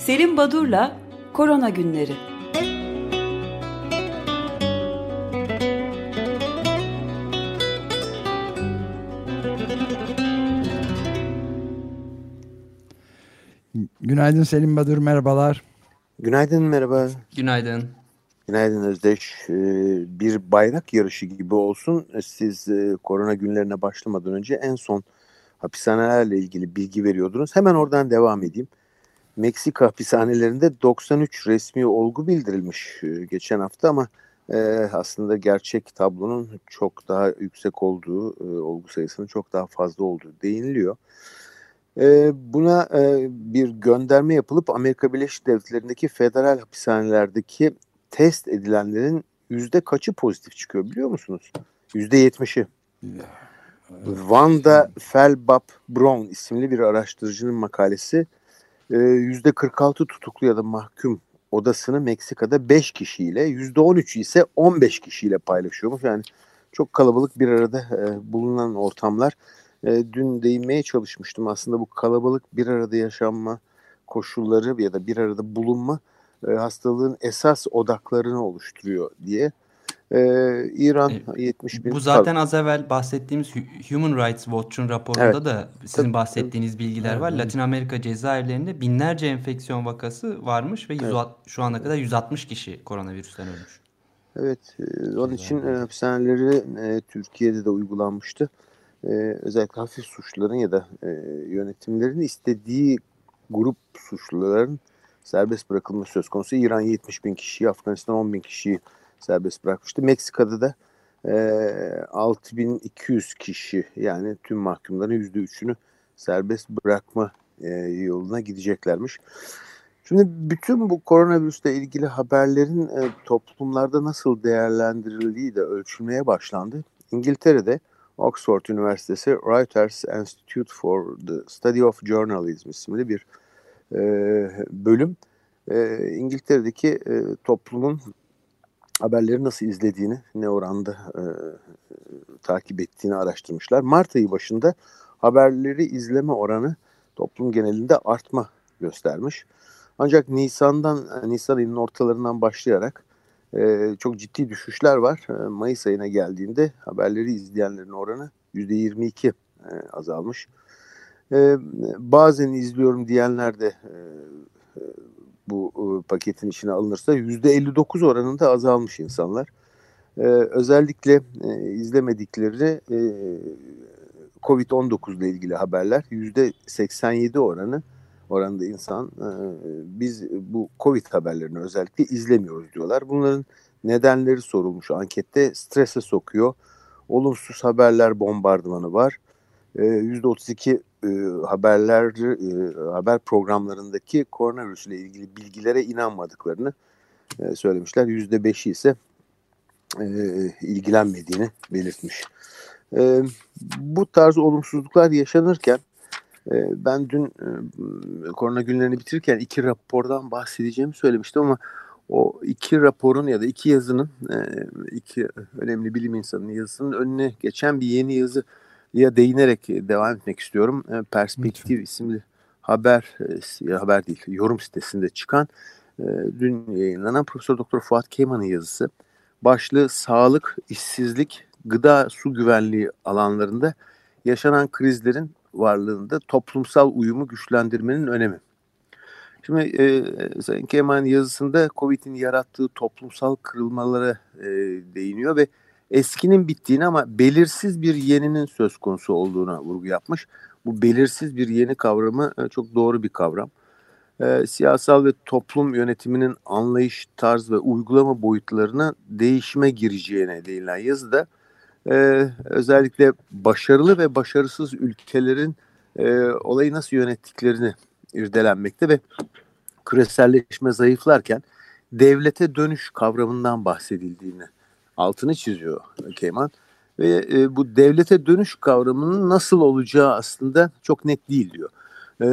Selim Badur'la Korona Günleri. Günaydın Selim Badur, merhabalar. Günaydın, merhaba. Günaydın. Günaydın Özdeş. Ee, bir bayrak yarışı gibi olsun. Siz e, korona günlerine başlamadan önce en son hapishanelerle ilgili bilgi veriyordunuz. Hemen oradan devam edeyim. Meksika hapishanelerinde 93 resmi olgu bildirilmiş e, geçen hafta ama e, aslında gerçek tablonun çok daha yüksek olduğu, olgu sayısının çok daha fazla olduğu değiniliyor. Buna bir gönderme yapılıp Amerika Birleşik Devletleri'ndeki federal hapishanelerdeki test edilenlerin yüzde kaçı pozitif çıkıyor biliyor musunuz? Yüzde yetmişi. Wanda Felbap Brown isimli bir araştırıcının makalesi yüzde 46 tutuklu ya da mahkum odasını Meksika'da 5 kişiyle yüzde 13 ise 15 kişiyle paylaşıyormuş. Yani çok kalabalık bir arada bulunan ortamlar. Dün değinmeye çalışmıştım aslında bu kalabalık bir arada yaşanma koşulları ya da bir arada bulunma e, hastalığın esas odaklarını oluşturuyor diye. Ee, İran e, 70 bin... Bu zaten az evvel bahsettiğimiz Human Rights Watch'un raporunda evet. da sizin tabii, bahsettiğiniz tabii. bilgiler var. Evet. Latin Amerika cezaevlerinde binlerce enfeksiyon vakası varmış ve 100, evet. şu ana kadar 160 kişi koronavirüsten ölmüş. Evet, e, onun için e, hapishaneleri e, Türkiye'de de uygulanmıştı. E, özellikle hafif suçluların ya da e, yönetimlerin istediği grup suçluların serbest bırakılma söz konusu. İran 70 bin kişiyi, Afganistan 10 bin kişiyi serbest bırakmıştı. Meksika'da da e, 6200 kişi yani tüm mahkumların %3'ünü serbest bırakma e, yoluna gideceklermiş. Şimdi bütün bu koronavirüsle ilgili haberlerin e, toplumlarda nasıl değerlendirildiği de ölçülmeye başlandı. İngiltere'de Oxford Üniversitesi Reuters Institute for the Study of Journalism isimli bir e, bölüm e, İngiltere'deki e, toplumun haberleri nasıl izlediğini, ne oranda e, takip ettiğini araştırmışlar. Mart ayı başında haberleri izleme oranı toplum genelinde artma göstermiş. Ancak Nisan'dan Nisan ayının ortalarından başlayarak e, çok ciddi düşüşler var. E, Mayıs ayına geldiğinde haberleri izleyenlerin oranı %22 e, azalmış. E, bazen izliyorum diyenler de e, e, bu e, paketin içine alınırsa %59 oranında azalmış insanlar. E, özellikle e, izlemedikleri e, Covid-19 ile ilgili haberler %87 oranı oranda insan e, biz bu Covid haberlerini özellikle izlemiyoruz diyorlar. Bunların nedenleri sorulmuş ankette strese sokuyor. Olumsuz haberler bombardımanı var. E, %32 e, haberler e, haber programlarındaki koronavirüs ile ilgili bilgilere inanmadıklarını e, söylemişler. Yüzde beşi ise ilgilenmediğini belirtmiş. Bu tarz olumsuzluklar yaşanırken ben dün korona günlerini bitirirken iki rapordan bahsedeceğimi söylemiştim ama o iki raporun ya da iki yazının iki önemli bilim insanının yazısının önüne geçen bir yeni yazı ya değinerek devam etmek istiyorum. E, Perspektif Lütfen. isimli haber e, haber değil yorum sitesinde çıkan e, dün yayınlanan Profesör Doktor Fuat Keyman'ın yazısı. Başlığı sağlık, işsizlik, gıda, su güvenliği alanlarında yaşanan krizlerin varlığında toplumsal uyumu güçlendirmenin önemi. Şimdi e, Sayın Kemal yazısında COVID'in yarattığı toplumsal kırılmalara e, değiniyor ve eskinin bittiğini ama belirsiz bir yeninin söz konusu olduğuna vurgu yapmış. Bu belirsiz bir yeni kavramı e, çok doğru bir kavram. E, siyasal ve toplum yönetiminin anlayış, tarz ve uygulama boyutlarına değişime gireceğine değinilen yazıda e, özellikle başarılı ve başarısız ülkelerin olayı nasıl yönettiklerini irdelenmekte ve küreselleşme zayıflarken devlete dönüş kavramından bahsedildiğini altını çiziyor Keyman. Ve e, bu devlete dönüş kavramının nasıl olacağı aslında çok net değil diyor. E,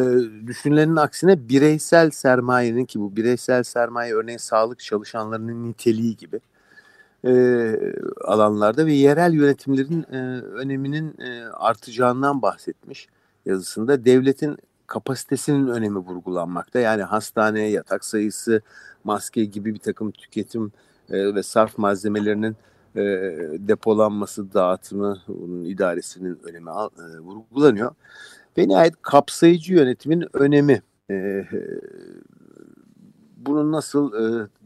düşünülenin aksine bireysel sermayenin ki bu bireysel sermaye örneğin sağlık çalışanlarının niteliği gibi e, alanlarda ve yerel yönetimlerin e, öneminin e, artacağından bahsetmiş yazısında. Devletin kapasitesinin önemi vurgulanmakta. Yani hastaneye yatak sayısı, maske gibi bir takım tüketim e, ve sarf malzemelerinin e, depolanması, dağıtımı, onun idaresinin önemi e, vurgulanıyor. Ve nihayet kapsayıcı yönetimin önemi. E, bunun nasıl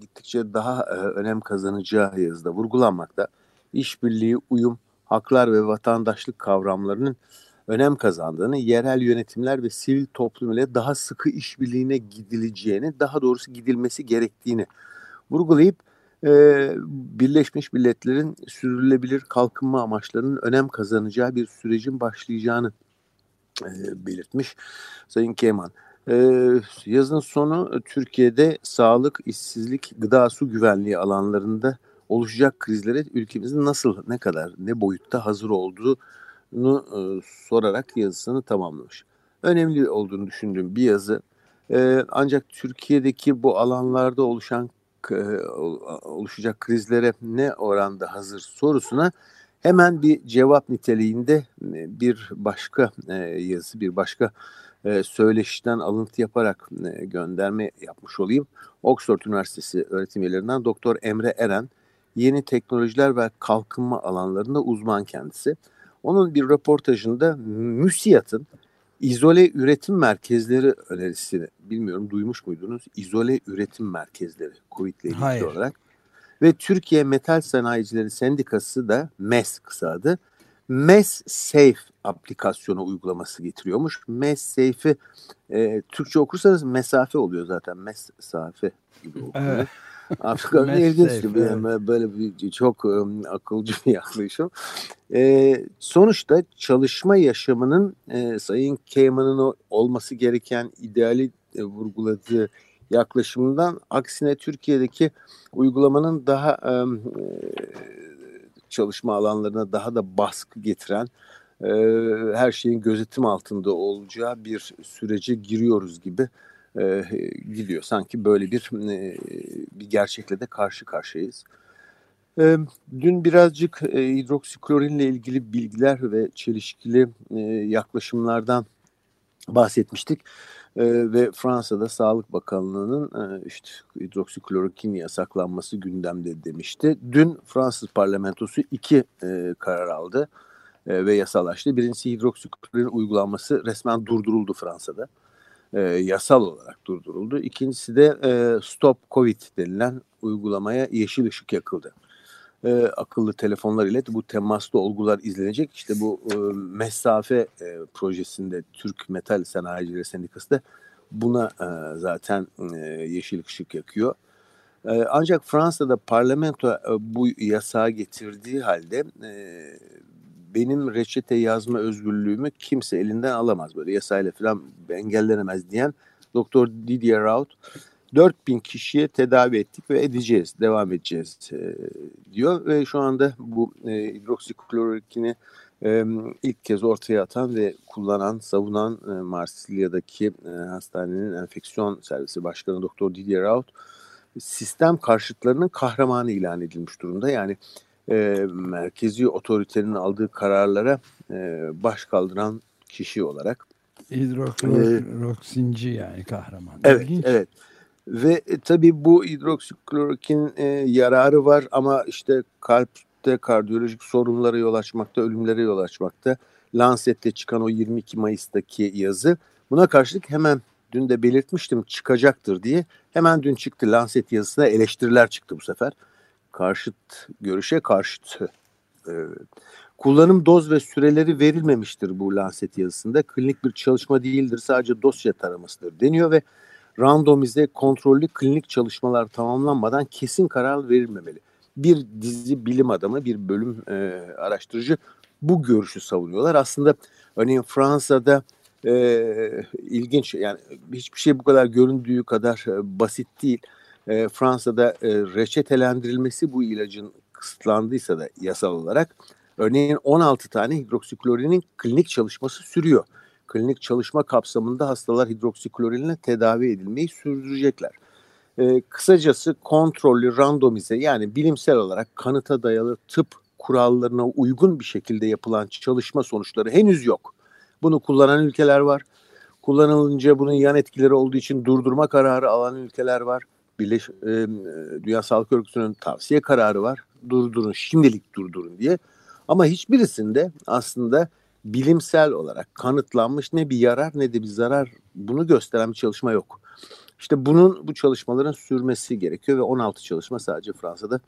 gittikçe daha önem kazanacağı yazıda vurgulanmakta. İşbirliği, uyum, haklar ve vatandaşlık kavramlarının önem kazandığını, yerel yönetimler ve sivil toplum ile daha sıkı işbirliğine gidileceğini, daha doğrusu gidilmesi gerektiğini vurgulayıp e, Birleşmiş Milletler'in sürdürülebilir kalkınma amaçlarının önem kazanacağı bir sürecin başlayacağını e, belirtmiş Sayın Keman. E, yazın sonu Türkiye'de sağlık, işsizlik, gıda, su güvenliği alanlarında oluşacak krizlere ülkemizin nasıl, ne kadar, ne boyutta hazır olduğunu e, sorarak yazısını tamamlamış. Önemli olduğunu düşündüğüm bir yazı. E, ancak Türkiye'deki bu alanlarda oluşan oluşacak krizlere ne oranda hazır sorusuna hemen bir cevap niteliğinde e, bir başka e, yazı, bir başka söyleşiden alıntı yaparak gönderme yapmış olayım. Oxford Üniversitesi öğretim üyelerinden Doktor Emre Eren, yeni teknolojiler ve kalkınma alanlarında uzman kendisi. Onun bir röportajında MÜSİAD'ın İzole üretim merkezleri önerisini bilmiyorum duymuş muydunuz? İzole üretim merkezleri COVID ile ilgili olarak. Ve Türkiye Metal Sanayicileri Sendikası da MES kısa adı. MES Safe aplikasyonu uygulaması getiriyormuş. MES Safe'i e, Türkçe okursanız mesafe oluyor zaten. Mesafe gibi okunuyor. Evet. Afrika'nın ilginç gibi yani böyle bir çok um, akılcı bir yaklaşım. E, sonuçta çalışma yaşamının e, Sayın Keyman'ın olması gereken ideali e, vurguladığı yaklaşımından aksine Türkiye'deki uygulamanın daha e, çalışma alanlarına daha da baskı getiren e, her şeyin gözetim altında olacağı bir sürece giriyoruz gibi e, gidiyor. Sanki böyle bir e, bir gerçekle de karşı karşıyayız. E, dün birazcık e, hidroksiklorinle ilgili bilgiler ve çelişkili e, yaklaşımlardan bahsetmiştik. E, ve Fransa'da Sağlık Bakanlığı'nın e, işte hidroksiklorokin yasaklanması gündemde demişti. Dün Fransız parlamentosu iki e, karar aldı e, ve yasalaştı. Birincisi hidroksiklorin uygulanması resmen durduruldu Fransa'da e, yasal olarak durduruldu. İkincisi de e, Stop Covid denilen uygulamaya yeşil ışık yakıldı. E, akıllı telefonlar ile bu temaslı olgular izlenecek. İşte bu e, mesafe e, projesinde Türk Metal Sanayicileri Sendikası da buna e, zaten e, yeşil ışık yakıyor. E, ancak Fransa'da parlamento e, bu yasağı getirdiği halde e, benim reçete yazma özgürlüğümü kimse elinden alamaz böyle yasayla falan engellenemez diyen Doktor Didier Raoult 4000 kişiye tedavi ettik ve edeceğiz, devam edeceğiz e, diyor ve şu anda bu e, hidroksiklorokini e, ilk kez ortaya atan ve kullanan, savunan e, Marsilya'daki e, hastanenin enfeksiyon servisi başkanı Doktor Didier Raoult sistem karşıtlarının kahramanı ilan edilmiş durumda. Yani e, merkezi otoritenin aldığı kararlara e, baş kaldıran kişi olarak. Hidrokloroksinci ee, yani kahraman. Evet, İlginç. evet. Ve e, tabii bu hidroksiklorokin e, yararı var ama işte kalpte kardiyolojik sorunlara yol açmakta, ölümlere yol açmakta. Lancet'te çıkan o 22 Mayıs'taki yazı buna karşılık hemen dün de belirtmiştim çıkacaktır diye. Hemen dün çıktı Lancet yazısına eleştiriler çıktı bu sefer karşıt görüşe karşıt e, kullanım doz ve süreleri verilmemiştir bu Lancet yazısında. Klinik bir çalışma değildir sadece dosya taramasıdır deniyor ve randomize kontrollü klinik çalışmalar tamamlanmadan kesin karar verilmemeli. Bir dizi bilim adamı, bir bölüm e, araştırıcı bu görüşü savunuyorlar. Aslında örneğin Fransa'da e, ilginç yani hiçbir şey bu kadar göründüğü kadar e, basit değil e, Fransa'da e, reçetelendirilmesi bu ilacın kısıtlandıysa da yasal olarak örneğin 16 tane hidroksiklorinin klinik çalışması sürüyor. Klinik çalışma kapsamında hastalar hidroksiklorinle tedavi edilmeyi sürdürecekler. E, kısacası kontrollü, randomize yani bilimsel olarak kanıta dayalı tıp kurallarına uygun bir şekilde yapılan çalışma sonuçları henüz yok. Bunu kullanan ülkeler var kullanılınca bunun yan etkileri olduğu için durdurma kararı alan ülkeler var. Birleş, e, Dünya Sağlık Örgütü'nün tavsiye kararı var. Durdurun, şimdilik durdurun diye. Ama hiçbirisinde aslında bilimsel olarak kanıtlanmış ne bir yarar ne de bir zarar bunu gösteren bir çalışma yok. İşte bunun bu çalışmaların sürmesi gerekiyor ve 16 çalışma sadece Fransa'da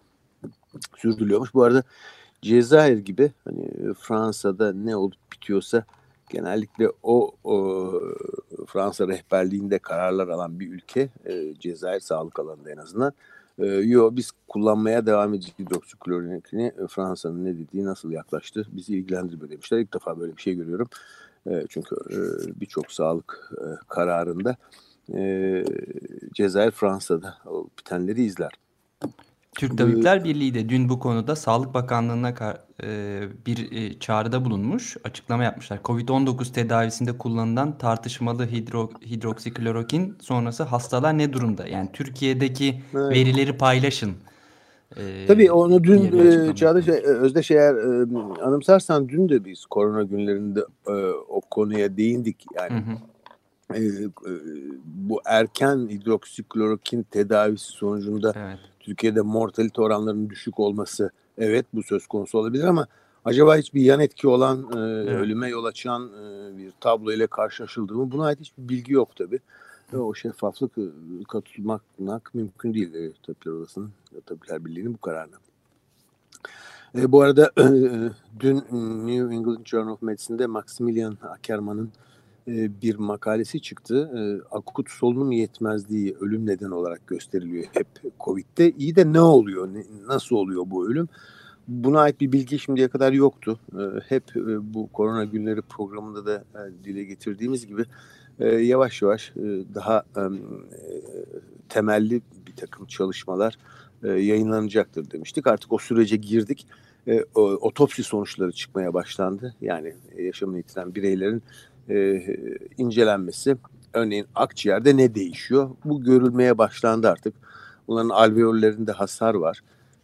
sürdürülüyormuş. Bu arada Cezayir gibi hani Fransa'da ne olup bitiyorsa genellikle o, o Fransa rehberliğinde kararlar alan bir ülke e, Cezayir sağlık alanında en azından e, yo biz kullanmaya devam edeceğiz hidroksikloronikini e, Fransa'nın ne dediği nasıl yaklaştı bizi ilgilendirmiyor demişler. İlk defa böyle bir şey görüyorum. E, çünkü e, birçok sağlık e, kararında e, Cezayir Fransa'da o bitenleri izler. Türk Tabipler Birliği de dün bu konuda Sağlık Bakanlığı'na e, bir e, çağrıda bulunmuş, açıklama yapmışlar. Covid-19 tedavisinde kullanılan tartışmalı hidro, hidroksiklorokin sonrası hastalar ne durumda? Yani Türkiye'deki evet. verileri paylaşın. E, Tabii onu dün e, Çağdaş Özdeş eğer e, anımsarsan dün de biz korona günlerinde e, o konuya değindik. Yani hı hı. E, e, bu erken hidroksiklorokin tedavisi sonucunda evet Türkiye'de mortalite oranlarının düşük olması evet bu söz konusu olabilir ama acaba hiçbir yan etki olan e, evet. ölüme yol açan e, bir tablo ile karşılaşıldı mı? Buna ait hiçbir bilgi yok tabi. Ve o şeffaflık e, katılmak mümkün değil e, Tabipler Odası'nın, Tabipler Birliği'nin bu kararına. E, bu arada e, dün New England Journal of Medicine'de Maximilian Ackerman'ın e, bir makalesi çıktı. E, akut solunum yetmezliği ölüm neden olarak gösteriliyor hep Covid'de. İyi de ne oluyor? nasıl oluyor bu ölüm? Buna ait bir bilgi şimdiye kadar yoktu. E, hep bu korona günleri programında da dile getirdiğimiz gibi yavaş yavaş daha temelli bir takım çalışmalar yayınlanacaktır demiştik. Artık o sürece girdik. Otopsi sonuçları çıkmaya başlandı. Yani yaşamını yitiren bireylerin e, incelenmesi. Örneğin akciğerde ne değişiyor? Bu görülmeye başlandı artık. Bunların alveollerinde hasar var.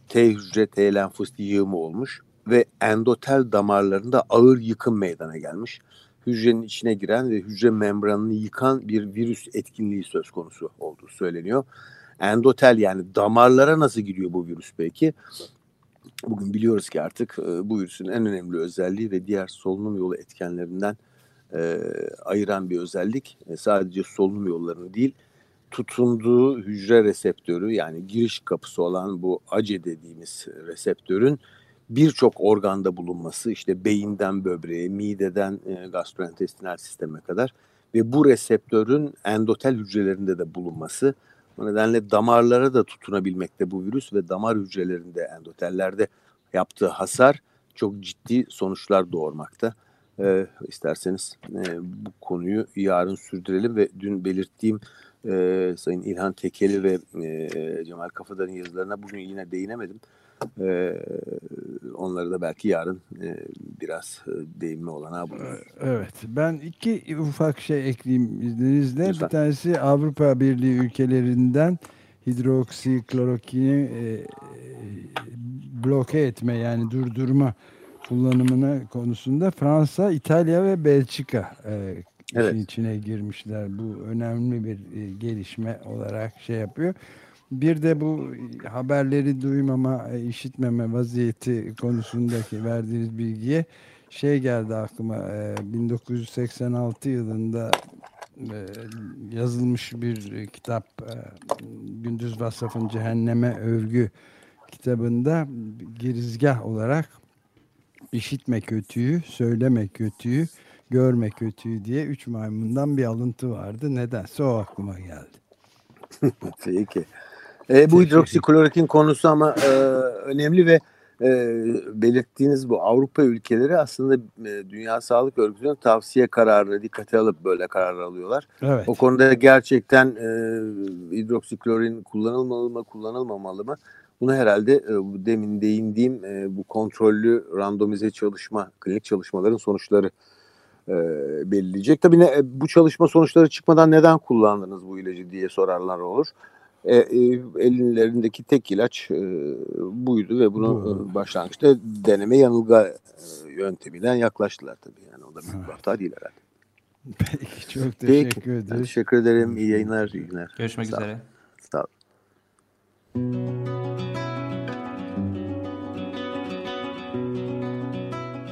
T hücre, T lenfos yığımı olmuş ve endotel damarlarında ağır yıkım meydana gelmiş. Hücrenin içine giren ve hücre membranını yıkan bir virüs etkinliği söz konusu olduğu söyleniyor. Endotel yani damarlara nasıl giriyor bu virüs peki? Bugün biliyoruz ki artık bu virüsün en önemli özelliği ve diğer solunum yolu etkenlerinden e, ayıran bir özellik. E, sadece solunum yollarını değil, tutunduğu hücre reseptörü yani giriş kapısı olan bu ACE dediğimiz reseptörün birçok organda bulunması işte beyinden böbreğe, mideden e, gastrointestinal sisteme kadar ve bu reseptörün endotel hücrelerinde de bulunması. O nedenle damarlara da tutunabilmekte bu virüs ve damar hücrelerinde endotellerde yaptığı hasar çok ciddi sonuçlar doğurmakta. E, isterseniz e, bu konuyu yarın sürdürelim ve dün belirttiğim e, Sayın İlhan Tekeli ve e, Cemal Kafadar'ın yazılarına bugün yine değinemedim. E, onları da belki yarın e, biraz e, değinme olanağı bulunur. Evet. Ben iki ufak şey ekleyeyim izninizle. Lütfen. Bir tanesi Avrupa Birliği ülkelerinden hidroksiklorokini e, bloke etme yani durdurma kullanımına konusunda Fransa, İtalya ve Belçika e, evet. içine girmişler. Bu önemli bir e, gelişme olarak şey yapıyor. Bir de bu haberleri duymama, e, işitmeme vaziyeti konusundaki verdiğiniz bilgiye şey geldi aklıma. E, 1986 yılında e, yazılmış bir kitap e, Gündüz Vasaf'ın Cehenneme Övgü kitabında girizgah olarak işitme kötüyü, söyleme kötüyü, görme kötüyü diye üç maymundan bir alıntı vardı. Nedense o aklıma geldi. Peki. E, bu hidroksiklorokin konusu ama e, önemli ve e, belirttiğiniz bu Avrupa ülkeleri aslında e, Dünya Sağlık Örgütü'nün tavsiye kararını dikkate alıp böyle karar alıyorlar. Evet. O konuda gerçekten e, hidroksiklorin kullanılmalı mı kullanılmamalı mı bunu herhalde e, demin değindiğim e, bu kontrollü randomize çalışma, klinik çalışmaların sonuçları e, belirleyecek. Tabii ne, e, bu çalışma sonuçları çıkmadan neden kullandınız bu ilacı diye sorarlar olur. E, e, ellerindeki tek ilaç e, buydu ve bunu e, başlangıçta deneme yanılga e, yönteminden yaklaştılar tabii. Yani o da büyük bir hata değil herhalde. Peki çok teşekkür Peki, ederiz. Teşekkür ederim. İyi yayınlar. iyi günler. Görüşmek Sağ üzere. Sağ ol.